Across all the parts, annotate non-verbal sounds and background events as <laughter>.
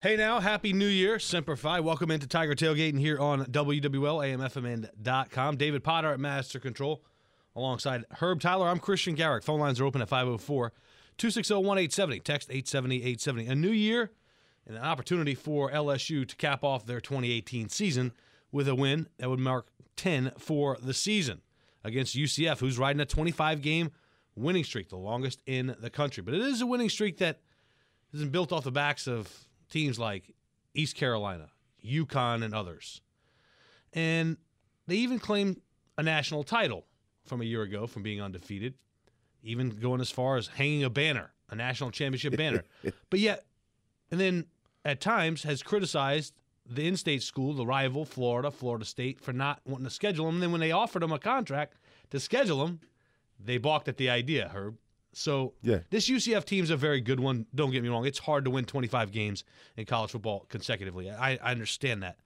Hey now, happy new year, Semper Fi. Welcome into Tiger Tailgating here on WWL, AMFMN.com. David Potter at Master Control alongside Herb Tyler. I'm Christian Garrick. Phone lines are open at 504 260 1870. Text 870 870. A new year and an opportunity for LSU to cap off their 2018 season with a win that would mark 10 for the season against UCF, who's riding a 25 game winning streak, the longest in the country. But it is a winning streak that isn't built off the backs of teams like East Carolina, UConn, and others. And they even claimed a national title from a year ago from being undefeated, even going as far as hanging a banner, a national championship banner. <laughs> but yet, and then at times has criticized the in state school, the rival, Florida, Florida State, for not wanting to schedule them. And then when they offered them a contract to schedule them, they balked at the idea, Herb. So Yeah. this UCF team's a very good one. Don't get me wrong; it's hard to win 25 games in college football consecutively. I, I understand that,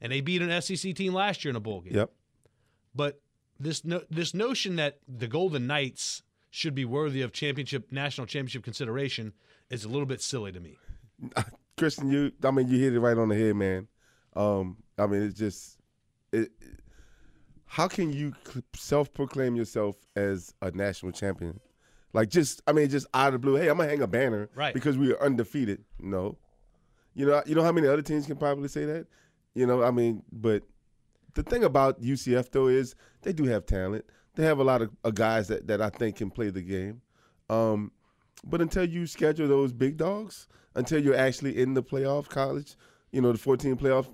and they beat an SEC team last year in a bowl game. Yep. But this no, this notion that the Golden Knights should be worthy of championship national championship consideration is a little bit silly to me. <laughs> Christian, you I mean you hit it right on the head, man. Um, I mean it's just it, how can you self-proclaim yourself as a national champion? Like just I mean just out of the blue, hey, I'm gonna hang a banner Right. because we are undefeated. No. You know, you know how many other teams can probably say that? You know, I mean, but the thing about UCF though is they do have talent. They have a lot of uh, guys that, that I think can play the game. Um, but until you schedule those big dogs, until you're actually in the playoff college, you know, the 14 playoff,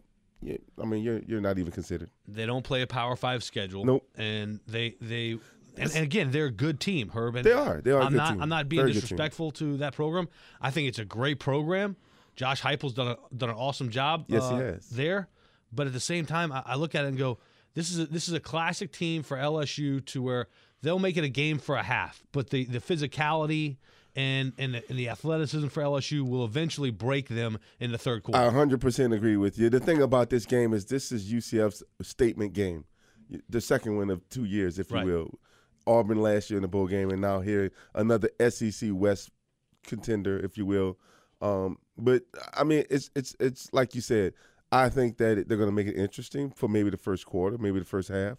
I mean, you're you're not even considered. They don't play a Power Five schedule. Nope. And they they and, and again they're a good team, Herb. And They are. They are a I'm good not team. I'm not being Very disrespectful to that program. I think it's a great program. Josh Heupel's done a, done an awesome job. Yes, he uh, has. there. But at the same time, I, I look at it and go, this is a, this is a classic team for LSU to where they'll make it a game for a half, but the the physicality. And and the, and the athleticism for LSU will eventually break them in the third quarter. I 100% agree with you. The thing about this game is this is UCF's statement game, the second one of two years, if Right. you will. Auburn last year in the bowl game, and now here another SEC West contender, if you will. Um, but I mean, it's it's it's like you said. I think that they're going to make it interesting for maybe the first quarter, maybe the first half.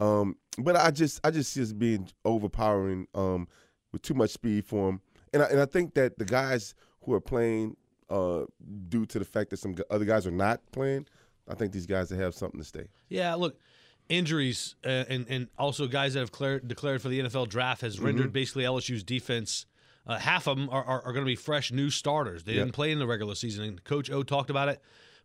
Um, but I just I just see it being overpowering um, with too much speed for them, and I, and I think that the guys who are playing uh, due to the fact that some other guys are not playing, I think these guys have something to stay. Yeah, look, injuries uh, and and also guys that have declared, declared for the NFL draft has rendered Mm-hmm. basically LSU's defense. Uh, half of them are, are, are going to be fresh new starters. They Yep. didn't play in the regular season. And Coach O talked about it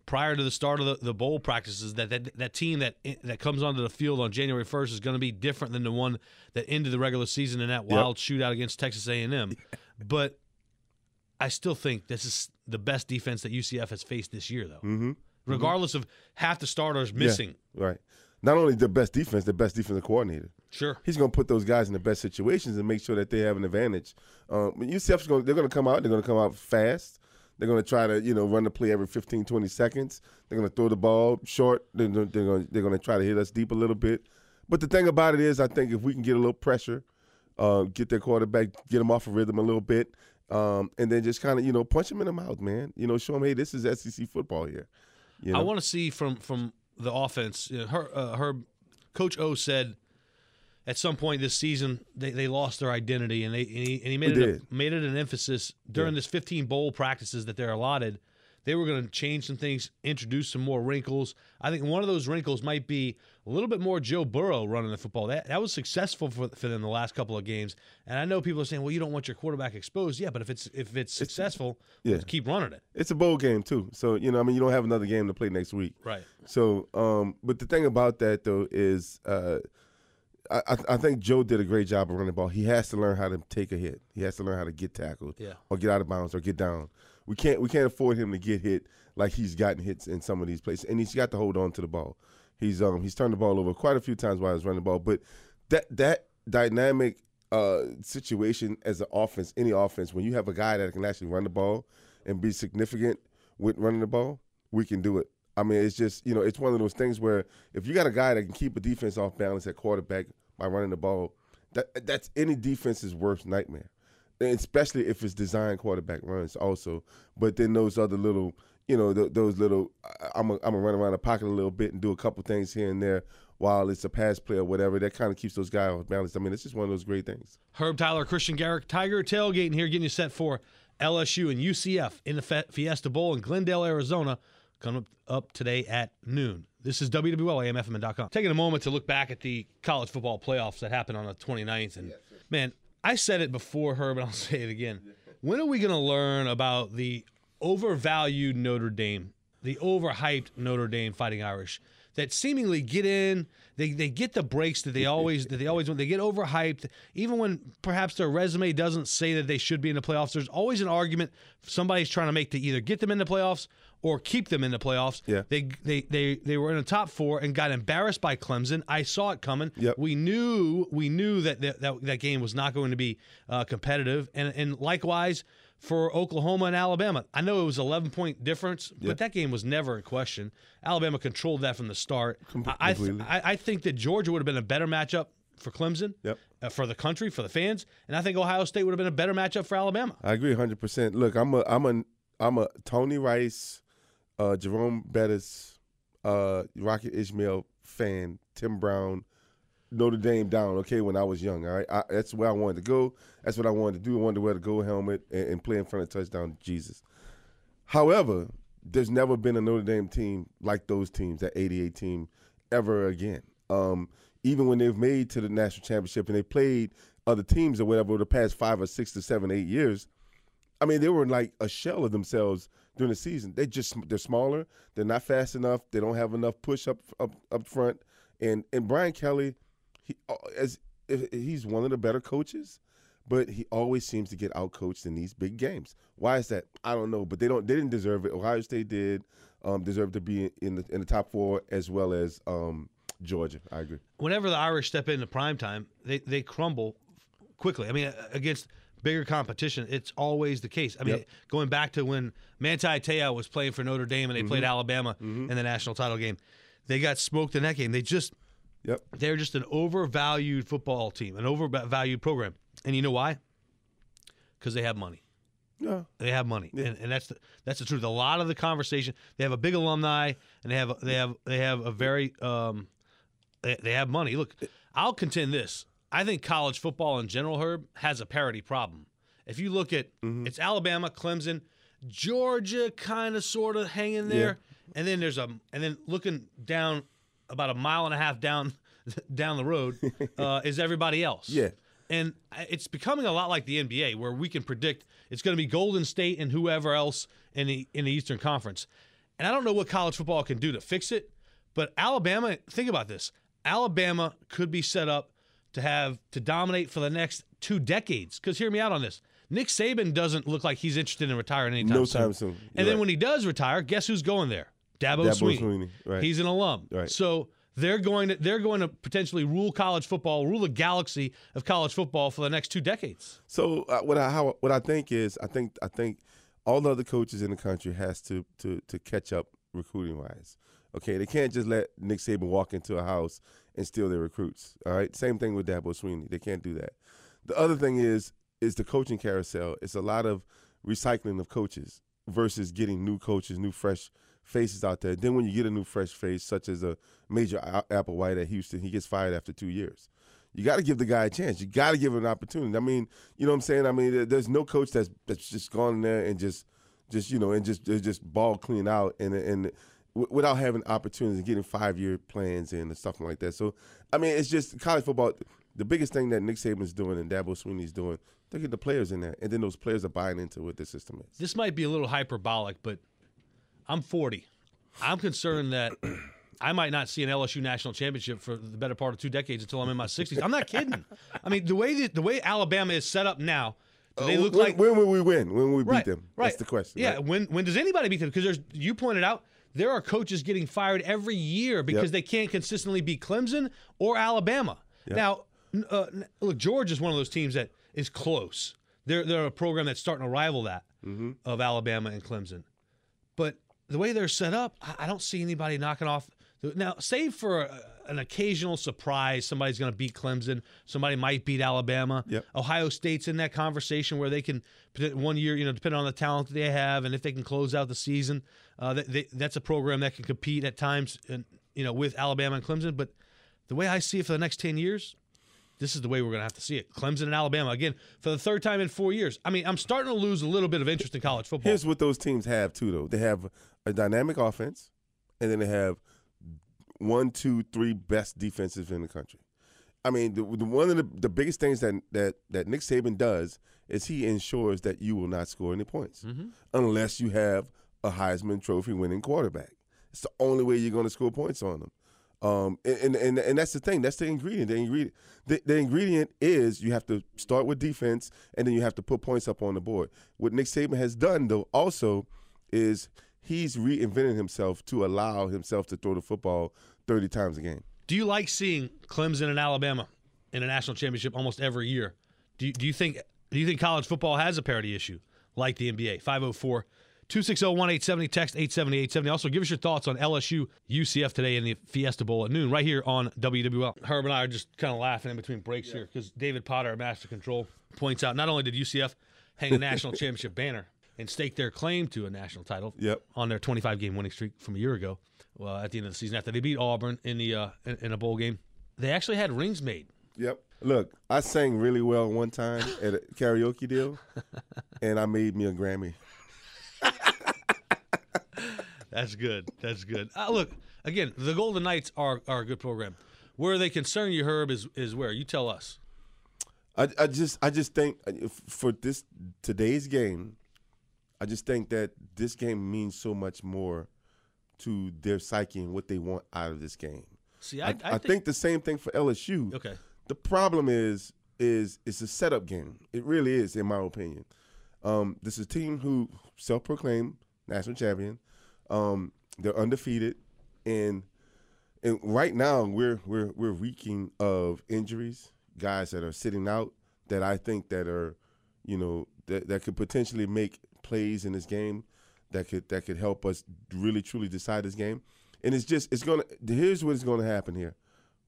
prior to the start of the, the bowl practices. That, that that team that that comes onto the field on January first is going to be different than the one that ended the regular season in that wild shootout against Texas A and M. <laughs> But I still think this is the best defense that UCF has faced this year, though. Mm-hmm. Regardless of half the starters missing. Right. Not only the best defense, the best defensive coordinator. Sure. He's going to put those guys in the best situations and make sure that they have an advantage. Um, UCF's going. They're going to come out. They're going to come out fast. They're going to try to you know run the play every 15, 20 seconds. They're going to throw the ball short. They're, they're going. They're going to try to hit us deep a little bit. But the thing about it is, I think if we can get a little pressure, uh, get their quarterback, get them off of rhythm a little bit, um, and then just kind of you know punch them in the mouth, man. You know, show them, hey, this is SEC football here. You know? I want to see from from the offense. You know, her uh, her coach O said at some point this season they, they lost their identity and they and he, and he made We it a, made it an emphasis during this 15 bowl practices that they're allotted. They were going to change some things, introduce some more wrinkles. I think one of those wrinkles might be a little bit more Joe Burrow running the football. That that was successful for, for them the last couple of games. And I know people are saying, "Well, you don't want your quarterback exposed." Yeah, but if it's if it's successful, yeah. keep running it. It's a bowl game too, so you know, I mean, you don't have another game to play next week. Right. So, um, but the thing about that though is, uh, I, I I think Joe did a great job of running the ball. He has to learn how to take a hit. He has to learn how to get tackled, Yeah. or get out of bounds, or get down. We can't we can't afford him to get hit like he's gotten hits in some of these places, and he's got to hold on to the ball. He's um he's turned the ball over quite a few times while he's running the ball, but that that dynamic uh situation as an offense, any offense, when you have a guy that can actually run the ball and be significant with running the ball, we can do it. I mean, it's just you know, it's one of those things where if you got a guy that can keep a defense off balance at quarterback by running the ball, that that's any defense's worst nightmare. especially if it's designed quarterback runs also. But then those other little, you know, th- those little, I'm a, I'm gonna run around the pocket a little bit and do a couple things here and there while it's a pass play or whatever. That kind of keeps those guys off balance. I mean, it's just one of those great things. Herb Tyler, Christian Garrick, Tiger tailgating here, getting you set for LSU and UCF in the Fiesta Bowl in Glendale, Arizona, coming up, up today at noon. This is WWL, Taking a moment to look back at the college football playoffs that happened on the 29th. And man, I said it before, Herb, and I'll <laughs> say it again. When are we going to learn about the overvalued Notre Dame, the overhyped Notre Dame Fighting Irish? that seemingly get in. They, they get the breaks that they <laughs> always that they always want. They get overhyped, even when perhaps their resume doesn't say that they should be in the playoffs. There's always an argument somebody's trying to make to either get them in the playoffs or keep them in the playoffs. Yeah. They they they they were in the top four and got embarrassed by Clemson. I saw it coming. Yep. We knew we knew that that, that, that game was not going to be uh, competitive, and and likewise for Oklahoma and Alabama. I know it was 11 point difference, but that game was never in question. Alabama controlled that from the start. I, I, th- completely. I, think that Georgia would have been a better matchup for Clemson, Yep. uh, for the country, for the fans, and I think Ohio State would have been a better matchup for Alabama. I agree 100. percent Look, I'm a I'm a I'm a Tony Rice, uh, Jerome Bettis, uh, Rocket Ismail fan. Tim Brown, Notre Dame down. Okay, when I was young, all right, I, that's where I wanted to go. That's what I wanted to do. I wanted to wear the gold helmet and, and play in front of touchdown Jesus. However, there's never been a Notre Dame team like those teams, that 88 team, ever again. Um, even when they've made to the national championship and they played other teams or whatever the past five or six to seven, eight years, I mean, they were like a shell of themselves during the season. They just they're smaller. They're not fast enough. They don't have enough push up up up front. And and Brian Kelly, he uh, as he's one of the better coaches, but he always seems to get outcoached in these big games. Why is that? I don't know. But they don't. They didn't deserve it. Ohio State did um, deserve to be in the in the top four as well as um, Georgia. I agree. Whenever the Irish step into prime time, they, they crumble quickly. I mean, against bigger competition, it's always the case. I mean, Yep. going back to when Manti Te'o was playing for Notre Dame and they played Alabama in the national title game, they got smoked in that game. They just Yep. they're just an overvalued football team, an overvalued program. And you know why? Because they have money. Yeah. They have money, and, and that's the, that's the truth. A lot of the conversation, they have a big alumni, and they have they have they have a very um, they, they have money. Look, I'll contend this. I think college football in general, Herb, has a parity problem. If you look at it's Alabama, Clemson, Georgia, kind of sort of hanging there, and then there's a and then looking down about a mile and a half down <laughs> down the road <laughs> uh, is everybody else. Yeah. And it's becoming a lot like the NBA, where we can predict it's going to be Golden State and whoever else in the in the Eastern Conference. And I don't know what college football can do to fix it, but Alabama, think about this: Alabama could be set up to have to dominate for the next two decades. Because hear me out on this: Nick Saban doesn't look like he's interested in retiring anytime No soon. time soon. And You're then right. when he does retire, guess who's going there? Dabo, Dabo Swinney. Swinney, right. He's an alum. Right. So they're going to they're going to potentially rule college football, rule the galaxy of college football for the next two decades. So uh, what I how, what I think is I think I think all the other coaches in the country has to to to catch up recruiting wise. Okay, they can't just let Nick Saban walk into a house and steal their recruits. All right, same thing with Dabo Swinney. They can't do that. The other thing is is the coaching carousel. It's a lot of recycling of coaches versus getting new coaches, new fresh faces out there. Then when you get a new fresh face, such as a major Apple White at Houston, he gets fired after two years. You got to give the guy a chance. You got to give him an opportunity. I mean, you know what I'm saying? I mean, there's no coach that's that's just gone in there and just just you know and just just ball clean out and and without having opportunities and getting five year plans and stuff like that. So I mean, it's just college football. The biggest thing that Nick Saban's doing and Dabo Swinney's doing, they get the players in there, and then those players are buying into what the system is. This might be a little hyperbolic, but I'm 40. I'm concerned that I might not see an LSU national championship for the better part of two decades until I'm in my 60s. I'm not kidding. I mean, the way that, the way Alabama is set up now, do they Uh, look when, like when will we win? When will we right, beat them? Right. That's the question. Yeah. right? When when does anybody beat them? Because there's you pointed out there are coaches getting fired every year because Yep. they can't consistently beat Clemson or Alabama. Now, uh, look, Georgia is one of those teams that is close. They're they're a program that's starting to rival that of Alabama and Clemson. But the way they're set up, I, don't see anybody knocking off Now, save for a, an occasional surprise, somebody's going to beat Clemson. Somebody might beat Alabama. Yep. Ohio State's in that conversation where they can one year, you know, depending on the talent they have, and if they can close out the season, uh, they, that's a program that can compete at times, and you know, with Alabama and Clemson. But the way I see it for the next ten years, this is the way we're going to have to see it. Clemson and Alabama again for the third time in four years. I mean, I'm starting to lose a little bit of interest in college football. Here's what those teams have too, though. They have a dynamic offense, and then they have one, two, three best defenses in the country. I mean, the, the, one of the, the biggest things that, that that Nick Saban does is he ensures that you will not score any points mm-hmm. unless you have a Heisman Trophy winning quarterback. It's the only way you're going to score points on them. Um, and, and and that's the thing. That's the ingredient. The ingredient. The, the, ingredient is you have to start with defense, and then you have to put points up on the board. What Nick Saban has done, though, also is he's reinvented himself to allow himself to throw the football 30 times a game. Do you like seeing Clemson and Alabama in a national championship almost every year? Do you, do you think do you think college football has a parity issue like the NBA? 504 260 1870, text 870 Also, give us your thoughts on LSU UCF today in the Fiesta Bowl at noon, right here on WWL. Herb and I are just kind of laughing in between breaks yeah. here because David Potter at Master Control points out not only did UCF hang a national <laughs> championship banner and stake their claim to a national title yep. on their 25 game winning streak from a year ago, well, at the end of the season after they beat Auburn in the uh, in, in a bowl game, they actually had rings made. Yep. Look, I sang really well one time at a karaoke deal, <laughs> and I made me a Grammy. That's good. That's good. Uh, look, again, the Golden Knights are, are a good program. Where they concern you, Herb, is is where you tell us. I, I just I just think uh, for this today's game, I just think that this game means so much more to their psyche and what they want out of this game. See, I, I, I think, think, the same thing for LSU. Okay. The problem is is it's a setup game. It really is, in my opinion. Um, this is a team who self-proclaimed national champion. Um, they're undefeated, and and right now we're we're we're reeking of injuries, guys that are sitting out that I think that are, you know, that that could potentially make plays in this game that could that could help us really truly decide this game. And it's just it's gonna here's what's gonna happen here.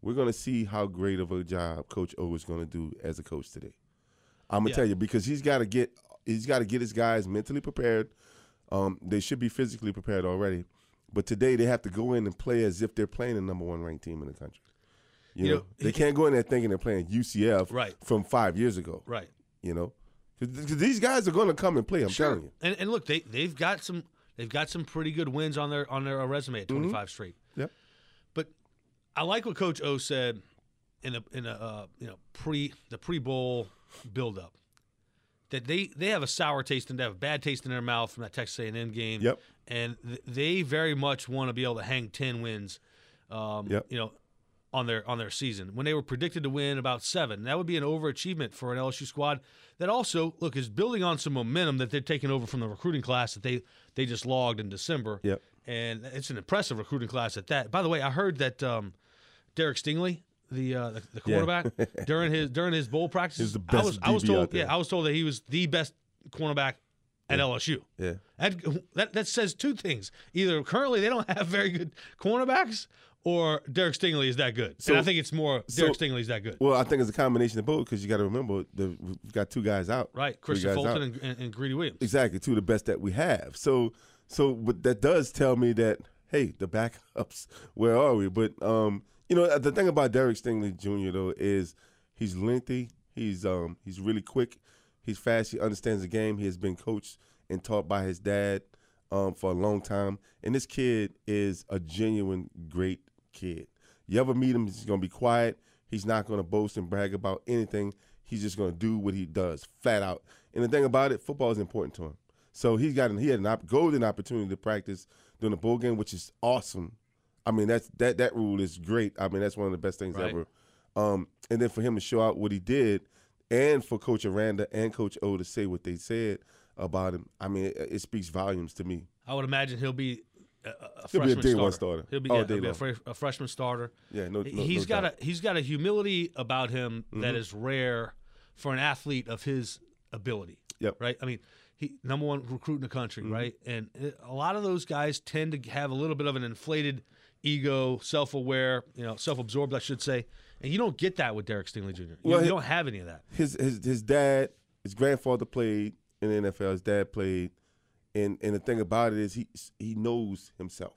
We're gonna see how great of a job Coach O is gonna do as a coach today. I'm gonna yeah. tell you because he's got to get he's got to get his guys mentally prepared. Um, they should be physically prepared already, but today they have to go in and play as if they're playing the number one ranked team in the country. You, you know, know, they can't go in there thinking they're playing UCF right. from five years ago. Right. You know, because these guys are going to come and play. I'm sure. telling you. And, and look, they they've got some they've got some pretty good wins on their on their resume at 25 mm-hmm. straight. Yep. But I like what Coach O said in a in a uh, you know pre the pre bowl build up that they they have a sour taste and they have a bad taste in their mouth from that Texas A&M game. Yep. And th- they very much want to be able to hang 10 wins. Um, yep. You know, on their on their season when they were predicted to win about seven. That would be an overachievement for an LSU squad that also look is building on some momentum that they're taking over from the recruiting class that they they just logged in December. Yep. And it's an impressive recruiting class at that. By the way, I heard that um, Derek Stingley, the uh, the, the quarterback, yeah. <laughs> during his during his bowl practices, I was I was told yeah I was told that he was the best cornerback at yeah. LSU. Yeah. That, that that says two things. Either currently they don't <laughs> have very good cornerbacks or Derek Stingley is that good. So, and I think it's more Derek so, Stingley is that good. Well, I think it's a combination of both because you got to remember the, we've got two guys out. Right, Kristian Fulton and, and, and, Greedy Williams. Exactly, two of the best that we have. So, so but that does tell me that hey, the backups, where are we? But um, you know, the thing about Derek Stingley Jr. though is he's lengthy. He's um he's really quick. He's fast. He understands the game. He has been coached and taught by his dad um, for a long time. And this kid is a genuine great kid. You ever meet him, he's to be quiet. He's not to boast and brag about anything. He's just to do what he does, flat out. And the thing about it, football is important to him. So he's got an, he had an op- golden opportunity to practice during the bowl game, which is awesome. I mean, that's that that rule is great. I mean, that's one of the best things right. ever. Um, and then for him to show out what he did, and for Coach Aranda and Coach O to say what they said about him, I mean, it, it speaks volumes to me. I would imagine he'll be a, a he'll be a day starter. one starter. He'll be, yeah, he'll be a, fr- a, freshman starter. Yeah, no, no he's no got doubt. a he's got a humility about him mm-hmm. that is rare for an athlete of his ability. Yep. Right. I mean, he number one recruit in the country, mm-hmm. right? And a lot of those guys tend to have a little bit of an inflated ego, self-aware, you know, self-absorbed, I should say. And you don't get that with Derek Stingley Jr. You, Well, you don't have any of that. his his his dad, his grandfather played in the NFL. His dad played, and and the thing about it is he he knows himself.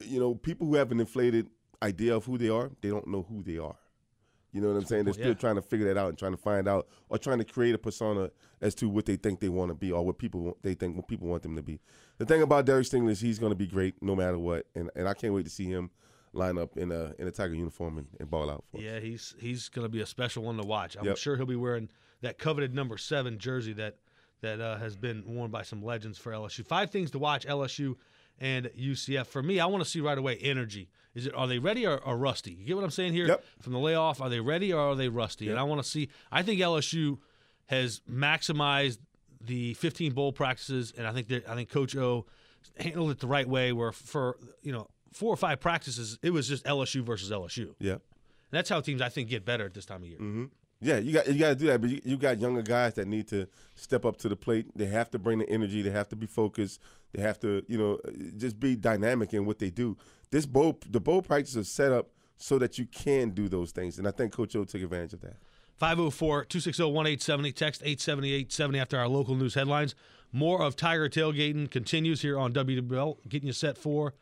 You know, people who have an inflated idea of who they are, they don't know who they are. You know what I'm saying? They're still yeah. trying to figure that out and trying to find out, or trying to create a persona as to what they think they want to be, or what people want- they think what people want them to be. The thing about Derek Stingley is he's going to be great no matter what, and and I can't wait to see him line up in a in a Tiger uniform and, and ball out for us. Yeah, he's he's going to be a special one to watch. I'm Yep. sure he'll be wearing that coveted number seven jersey that that uh, has been worn by some legends for LSU. Five things to watch LSU and UCF. For me, I want to see right away energy. Is it are they ready or, or rusty? You get what I'm saying here? Yep. From the layoff, are they ready or are they rusty? And I want to see. I think LSU has maximized the 15 bowl practices, and I think that I think Coach O handled it the right way. Where for you know four or five practices, it was just LSU versus LSU. Yeah. That's how teams I think get better at this time of year. hmm Yeah, you got you got to do that, but you, you got younger guys that need to step up to the plate. They have to bring the energy. They have to be focused. They have to, you know, just be dynamic in what they do. This bowl, the bowl practice is set up so that you can do those things, and I think Coach O took advantage of that. 504 260 1870. Text 87870 after our local news headlines. More of Tiger Tailgating continues here on WWL, getting you set for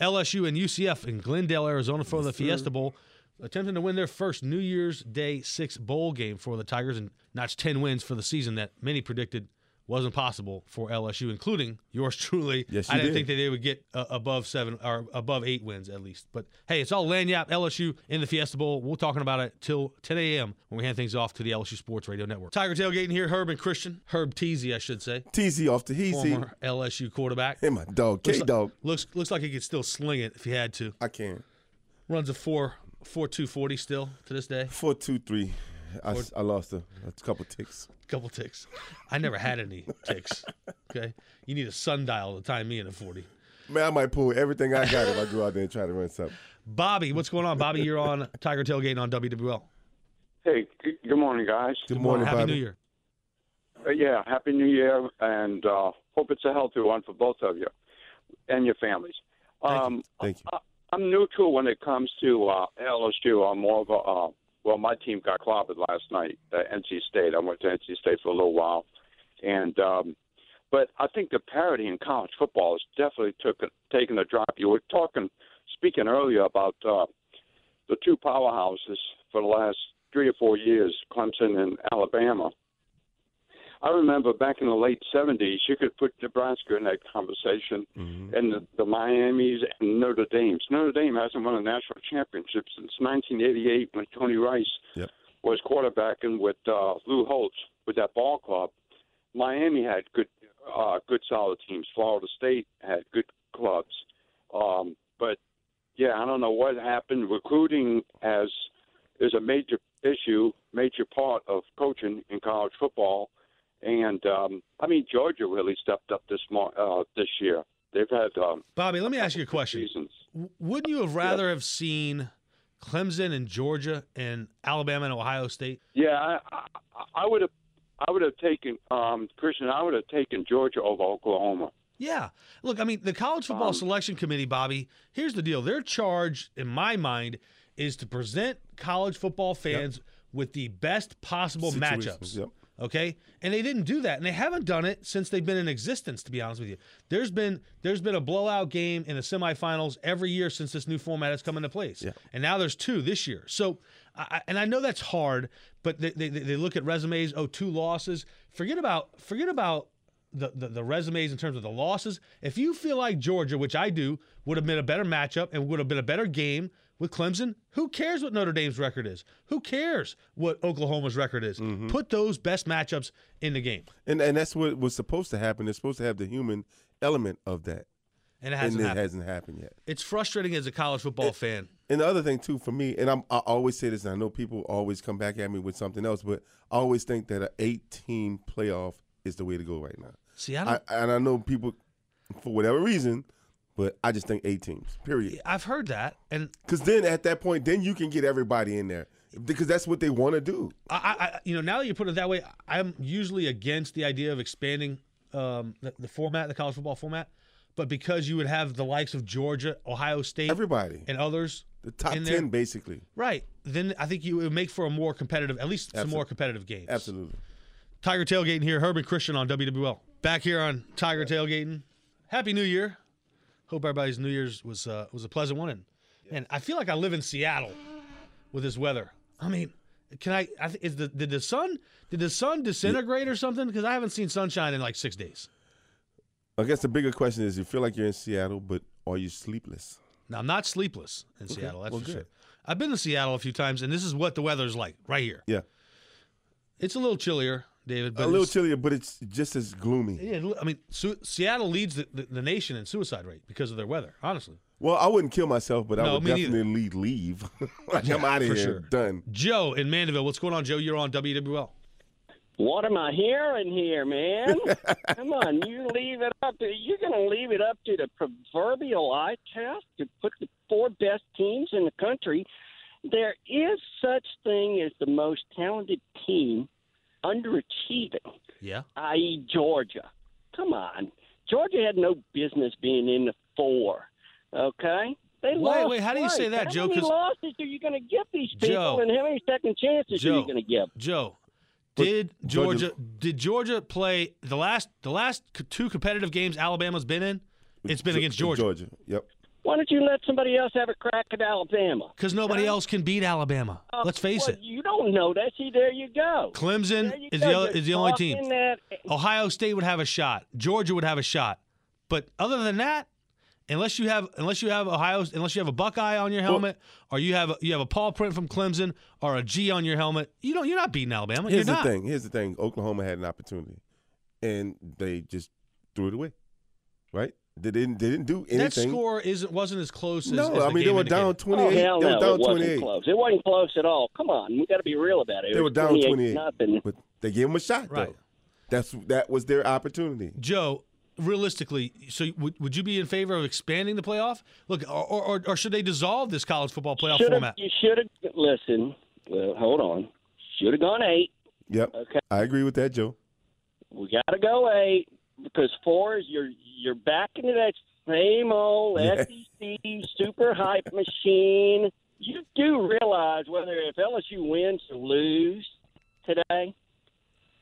LSU and UCF in Glendale, Arizona for the Fiesta Bowl. Attempting to win their first New Year's Day six bowl game for the Tigers and notch 10 wins for the season that many predicted wasn't possible for LSU, including yours <laughs> truly. Yes, I didn't did. think that they would get uh, above seven or above eight wins at least. But hey, it's all lagniappe, LSU in the Fiesta Bowl. We're talking about it till 10 a.m. when we hand things off to the LSU Sports Radio Network. Tiger tailgating here, Herb and Christian. Herb Teasy, I should say. TZ off the heezy. Former LSU quarterback. Hey, my dog, K like- dog. Looks looks like he could still sling it if he had to. I can Runs a four four two forty still to this day. Four two three, I lost a, a couple ticks. Couple ticks. I never had any ticks. <laughs> Okay, you need a sundial to time me in a forty. Man, I might pull everything I got if I go out there and try to run something. Bobby, what's going on? Bobby, you're on <laughs> Tiger tailgating on WWL. Hey, good morning, guys. Good morning, Happy Bobby. New Year. Uh, yeah, happy New Year, and uh, hope it's a healthy one for both of you and your families. Thank you. Um, Thank you. I, I'm neutral when it comes to uh, LSU. I'm more of a uh, well, my team got clobbered last night, uh, NC State. I went to NC State for a little while, and um, but I think the parity in college football has definitely took taken a drop. You were talking, speaking earlier about uh, the two powerhouses for the last three or four years, Clemson and Alabama. I remember back in the late '70s, you could put Nebraska in that conversation, Mhm. and the, the Miami's and Notre Dame's. Notre Dame hasn't won a national championship since 1988 when Tony Rice Yep. was quarterbacking with uh, Lou Holtz with that ball club. Miami had good, uh, good solid teams. Florida State had good clubs, um, but yeah, I don't know what happened. Recruiting has is a major issue, major part of coaching in college football. And um, I mean, Georgia really stepped up this mo- uh, this year. They've had um, Bobby, let me ask you a question. seasons. Wouldn't you have rather have seen Clemson and Georgia and Alabama and Ohio State? Yeah, I, I, I would have, I would have taken um, Christian. I would have taken Georgia over Oklahoma. Yeah. Look, I mean, the college football Um, selection committee, Bobby, here's the deal. Their charge, in my mind, is to present college football fans with the best possible Situations, matchups. Yep. Okay? And they didn't do that. And they haven't done it since they've been in existence, to be honest with you. There's been there's been a blowout game in the semifinals every year since this new format has come into place. Yeah. And now there's two this year. So I, and I know that's hard, but they, they, they look at resumes, oh, two losses. Forget about forget about the, the, the resumes in terms of the losses. If you feel like Georgia, which I do, would have been a better matchup and would have been a better game with Clemson, who cares what Notre Dame's record is? Who cares what Oklahoma's record is? Mm-hmm. Put those best matchups in the game. And and that's what was supposed to happen. It's supposed to have the human element of that, And it hasn't and it happened. hasn't happened yet. It's frustrating as a college football fan. And the other thing too, for me, and I'm, I always say this, and I know people always come back at me with something else, but I always think that an eight-team playoff is the way to go right now. See, I I, and I know people, for whatever reason, but I just think eight teams. Period. I've heard that, and Because then at that point, then you can get everybody in there because that's what they want to do. I, I, you know, now that you put it that way, I'm usually against the idea of expanding um, the, the format, the college football format. but because you would have the likes of Georgia, Ohio State, Everybody, and others, the top ten, there. basically. right? Then I think you would make for a more competitive, at least some Absolutely. more competitive games. Absolutely. Tiger tailgating here. Herb and Christian on WWL. Back here on Tiger tailgating. Happy New Year. Hope everybody's New Year's was uh, was a pleasant one. And and I feel like I live in Seattle with this weather. I mean, can I? I th- is the did the sun did the sun disintegrate or something? Because I haven't seen sunshine in like six days. I guess the bigger question is: you feel like you're in Seattle, but are you sleepless? Now I'm not sleepless in Seattle. That's well, for good. sure. I've been to Seattle a few times, and this is what the weather's like right here. Yeah, It's a little chillier, David, but a little chillier, but it's just as gloomy. Yeah, I mean, Su- Seattle leads the, the, the nation in suicide rate because of their weather. Honestly. Well, I wouldn't kill myself, but I would me neither. definitely leave. <laughs> like I'm out of here, sure. done. Joe in Mandeville. What's going on, Joe? You're on WWL. What am I hearing here, man? <laughs> Come on, you leave it up. To, you're going to leave it up to the proverbial eye test to put the four best teams in the country. There is such thing as the most talented team underachieving, Yeah. i.e., Georgia. Come on, Georgia had no business being in the four. Okay. They Wait, lost wait, how do you say twice. that, how Joe? many 'Cause- losses are you going to give these people, Joe. and how many second chances are you going to give? Joe, did Georgia Georgia- did Georgia play the last the last two competitive games Alabama's been in? It's been against Georgia Georgia. Yep. Why don't you let somebody else have a crack at Alabama? because nobody Huh? else can beat Alabama. Uh, Let's face well, it. You don't know that. See, there you go. Clemson you is go. the is the only team. That, Ohio State would have a shot. Georgia would have a shot. But other than that, unless you have unless you have Ohio unless you have a Buckeye on your helmet or you have a, you have a paw print from Clemson or a G on your helmet, you don't you're not beating Alabama. Here's you're the not. thing. Here's the thing. Oklahoma had an opportunity, and they just threw it away. Right? They didn't. They didn't do anything. That score isn't wasn't as close as no, as I the mean they were indicated. down oh, 28. hell they no, were down it wasn't 28. close. It wasn't close at all. Come on, we got to be real about it. It They were down 28 28. Nothing. But they gave them a shot. Right. Though. That's that was their opportunity. Joe, realistically, so would, would you be in favor of expanding the playoff? Look, or, or, or should they dissolve this college football playoff Should have. format? You should have. Listen. Well, hold on. Should have gone eight. Yep. Okay. I agree with that, Joe. We got to go eight because four is you're you're back into that same old Yeah. SEC super hype machine. You do realize whether if LSU wins or lose today,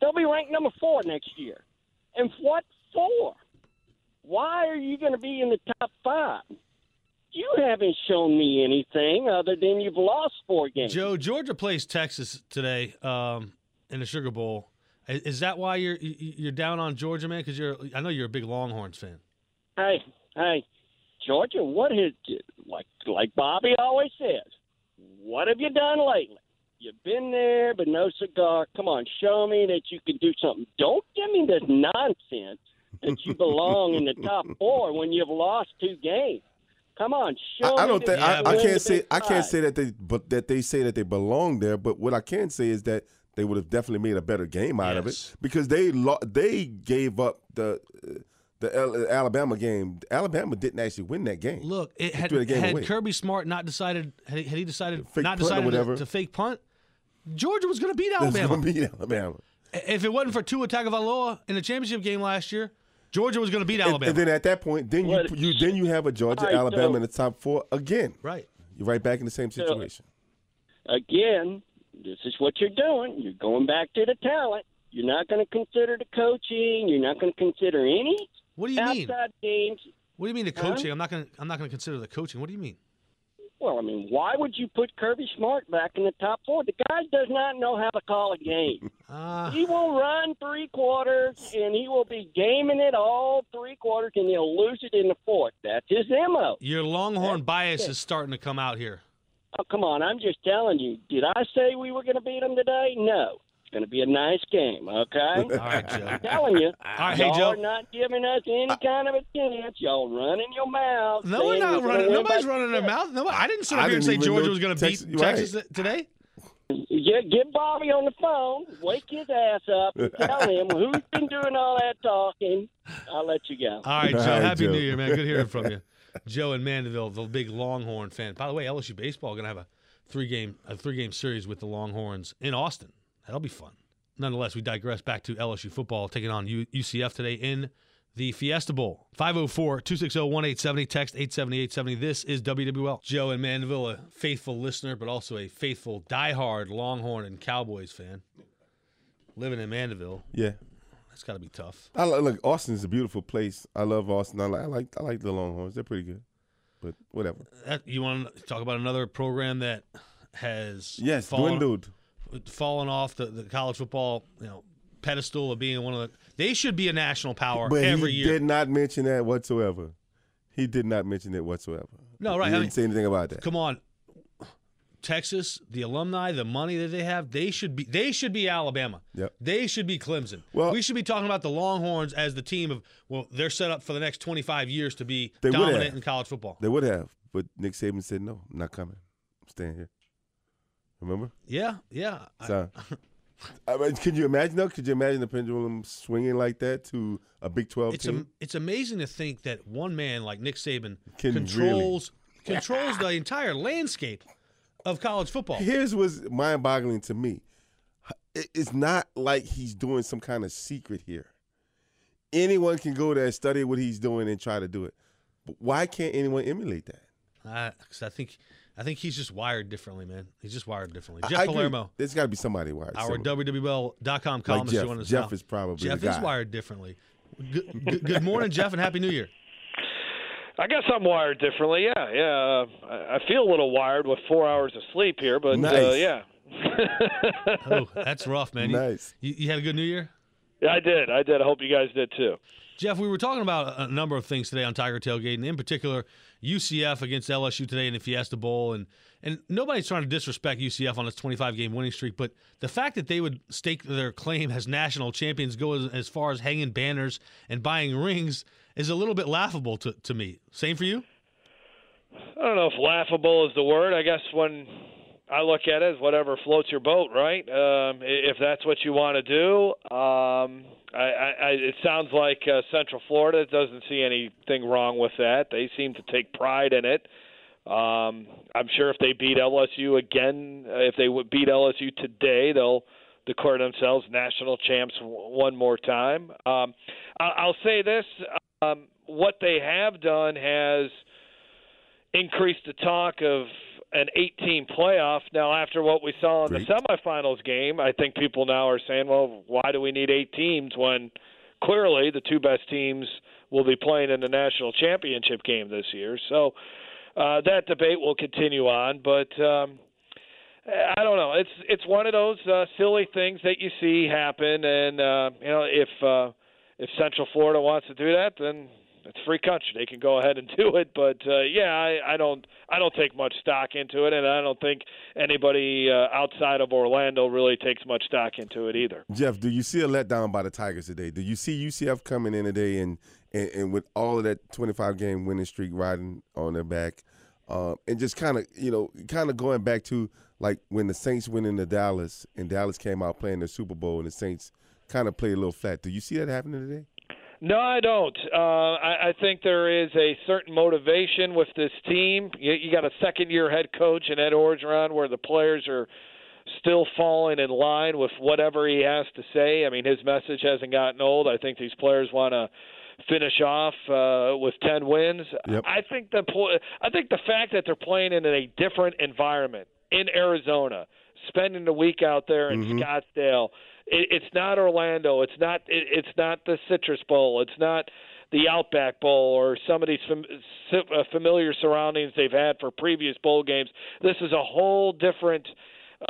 they'll be ranked number four next year. And what for? Why are you going to be in the top five? You haven't shown me anything other than you've lost four games. Joe, Georgia plays Texas today um, in the Sugar Bowl. I- Is that why you're you- you're down on Georgia, man? Because you're I know you're a big Longhorns fan. Hey, hey, Georgia, what has like like Bobby always says? What have you done lately? You've been there, but no cigar. Come on, show me that you can do something. Don't give me this nonsense that you belong in the top <laughs> four when you've lost two games. Come on, show I, I don't think I, can I win can't say I can't say that they but that they say that they belong there. But what I can say is that they would have definitely made a better game out of it because they lo- they gave up the uh, the Al- Alabama game. Alabama didn't actually win that game. Look, it had, threw the game had away. Kirby Smart not decided had he, had he decided Fake not punt decided to, whatever. to fake punt, Georgia was going to beat Alabama. beat Alabama. if it wasn't for Tua Tagovailoa in the championship game last year, Georgia was going to beat Alabama. and then at that point, then you you then you have a Georgia Alabama in the top four again. right. You're right back in the same situation. again, this is what you're doing. You're going back to the talent. You're not going to consider the coaching. You're not going to consider any What do you mean? games. What do you mean the Huh? coaching? I'm not going to I'm not going to consider the coaching. What do you mean? Well, I mean, why would you put Kirby Smart back in the top four? The guy does not know how to call a game. Uh, <laughs> he will run three quarters, and he will be gaming it all three quarters, and he'll lose it in the fourth. That's his mo. your Longhorn That's bias it. is starting to come out here. Oh, come on! I'm just telling you. Did I say we were going to beat them today? No. It's going to be a nice game. Okay. <laughs> All right, Joe. I'm telling you. All right, hey y'all Joe. are not giving us any kind of a chance. Y'all running your mouth. No, we're not we're running. Nobody's running their six. mouth. No, I didn't sit up here and say Georgia was going to beat Texas- right. Texas today. Yeah, get Bobby on the phone, wake his ass up, and <laughs> tell him who's been doing all that talking. I'll let you go. All right, Joe. All right, Happy Joe. New Year, man. Good hearing from you. <laughs> Joe in Mandeville, the big Longhorn fan. By the way, LSU baseball to have a three game a three game series with the Longhorns in Austin. That'll be fun. Nonetheless, we digress back to LSU football taking on UCF today in the Fiesta Bowl. 504 260 1870, text 870 This is WWL. Joe in Mandeville, a faithful listener, but also a faithful, diehard Longhorn and Cowboys fan. Living in Mandeville, Yeah. That's got to be tough. I like, look. Austin's a beautiful place. I love Austin. I like, I like, I like the Longhorns. They're pretty good. But whatever. That, you want to talk about another program that has Yes, fallen, dwindled. fallen off the, the college football you know pedestal of being one of the. They should be a national power But every he year. did not mention that whatsoever. He did not mention it whatsoever. No, right, He I didn't mean- say anything about that. Come on, Texas, the alumni, the money that they have, they should be they should be Alabama. Yep. They should be Clemson. Well- we should be talking about the Longhorns as the team of well, they're set up for the next 25 years to be dominant in college football. They would have, but Nick Saban said no. I'm not coming. I'm staying here. Remember? Yeah, yeah. So, I mean, could you imagine though? Could you imagine the pendulum swinging like that to a Big Twelve it's team? am, it's amazing to think that one man like Nick Saban Can controls controls the entire landscape of college football. Here's what's mind-boggling to me. It's not like he's doing some kind of secret here. Anyone can go there, and study what he's doing, and try to do it. But why can't anyone emulate that? I, 'cause I think I think he's just wired differently, man. He's just wired differently. Jeff I agree. Palermo, There's got to be somebody wired. our similar. WWL.com like columnist, Jeff. us Jeff now. is probably Jeff is guy. wired differently. Good, good, good morning, Jeff, and happy New Year. I guess I'm wired differently. Yeah, yeah. Uh, I I feel a little wired with four hours of sleep here, but uh, yeah. <laughs> Oh, that's rough, man. Nice. You, you had a good New Year, yeah, I did. I did. I hope you guys did too. Jeff. We were talking about a number of things today on Tiger Tailgate, and in particular, UCF against LSU today in the Fiesta Bowl, and and nobody's trying to disrespect UCF on its 25 game winning streak, but the fact that they would stake their claim as national champions, go as, as far as hanging banners and buying rings, is a little bit laughable to, to me. Same for you? I don't know if laughable is the word. I guess when I look at it as whatever floats your boat, right? Um, if that's what you want to do, um, I, I, it sounds like uh, Central Florida doesn't see anything wrong with that. They seem to take pride in it. Um, I'm sure if they beat LSU again, uh, if they would beat LSU today, they'll declare themselves national champs one more time. Um, I'll say this: um, what they have done has increased the talk of an 18 playoff. Now, after what we saw in Great. the semifinals game, I think people now are saying, well, why do we need eight teams when clearly the two best teams will be playing in the national championship game this year? So uh, that debate will continue on, but. Um, I don't know. It's it's one of those uh, silly things that you see happen, and uh, you know if uh, if Central Florida wants to do that, then it's free country. They can go ahead and <laughs> do it. But uh, yeah, I, I don't I don't take much stock into it, and I don't think anybody uh, outside of Orlando really takes much stock into it either. Jeff, do you see a letdown by the Tigers today? Do you see UCF coming in today and and, and with all of that 25 game winning streak riding on their back, um, and just kind of you know kind of going back to like when the Saints went into Dallas and Dallas came out playing the Super Bowl and the Saints kind of played a little flat. Do you see that happening today? No, I don't. Uh, I, I think there is a certain motivation with this team. You, you got a second-year head coach in Ed Orgeron, where the players are still falling in line with whatever he has to say. I mean, his message hasn't gotten old. I think these players want to finish off uh, with 10 wins. Yep. I think the I think the fact that they're playing in a different environment in Arizona, spending the week out there in Mhm. Scottsdale, it, it's not Orlando. It's not. It, it's not the Citrus Bowl. It's not the Outback Bowl or some of these fam- uh, familiar surroundings they've had for previous bowl games. This is a whole different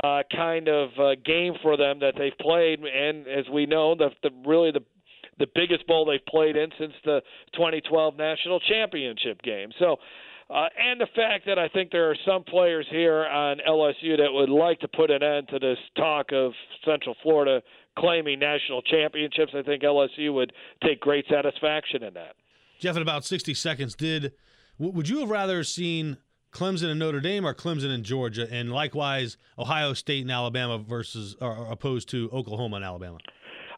uh, kind of uh, game for them that they've played, and as we know, the, the really the the biggest bowl they've played in since the 2012 national championship game. So. Uh, and the fact that I think there are some players here on LSU that would like to put an end to this talk of Central Florida claiming national championships, I think LSU would take great satisfaction in that. Jeff, in about 60 seconds, did would you have rather seen Clemson and Notre Dame or Clemson and Georgia, and likewise Ohio State and Alabama versus or, opposed to Oklahoma and Alabama?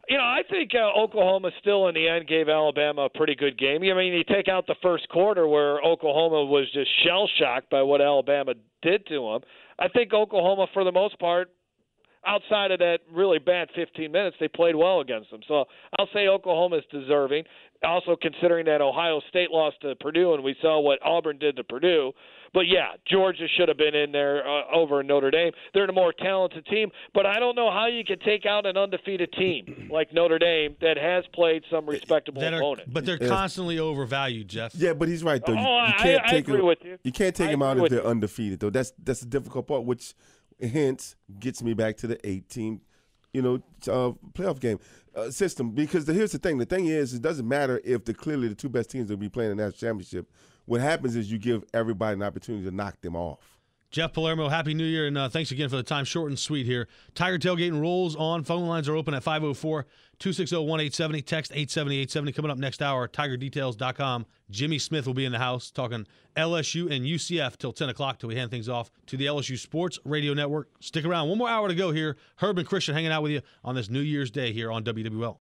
You know, I think uh, Oklahoma still in the end gave Alabama a pretty good game. I mean, you take out the first quarter where Oklahoma was just shell shocked by what Alabama did to them. I think Oklahoma, for the most part, outside of that really bad 15 minutes, they played well against them. So I'll say Oklahoma is deserving. Also, considering that Ohio State lost to Purdue, and we saw what Auburn did to Purdue. But yeah, Georgia should have been in there uh, over Notre Dame. They're a more talented team, but I don't know how you can take out an undefeated team <clears throat> like Notre Dame that has played some respectable That are, opponents. but they're constantly overvalued, Jeff. Yeah, but he's right though. You, Oh, you can't I take agree him, with you. You can't take I him out agree if they're undefeated though. That's that's the difficult part, which hence gets me back to the eight team, you know, uh, playoff game uh, system. Because the, here's the thing: the thing is, it doesn't matter if the clearly the two best teams will be playing in the national championship. What happens is you give everybody an opportunity to knock them off. Jeff Palermo, Happy New Year, and uh, thanks again for the time. Short and sweet here. Tiger Tailgating rolls on. Phone lines are open at 504 260 1870. Text 870 870. Coming up next hour, tigerdetails.com. Jimmy Smith will be in the house talking LSU and UCF till 10 o'clock till we hand things off to the LSU Sports Radio Network. Stick around. One more hour to go here. Herb and Christian hanging out with you on this New Year's Day here on WWL.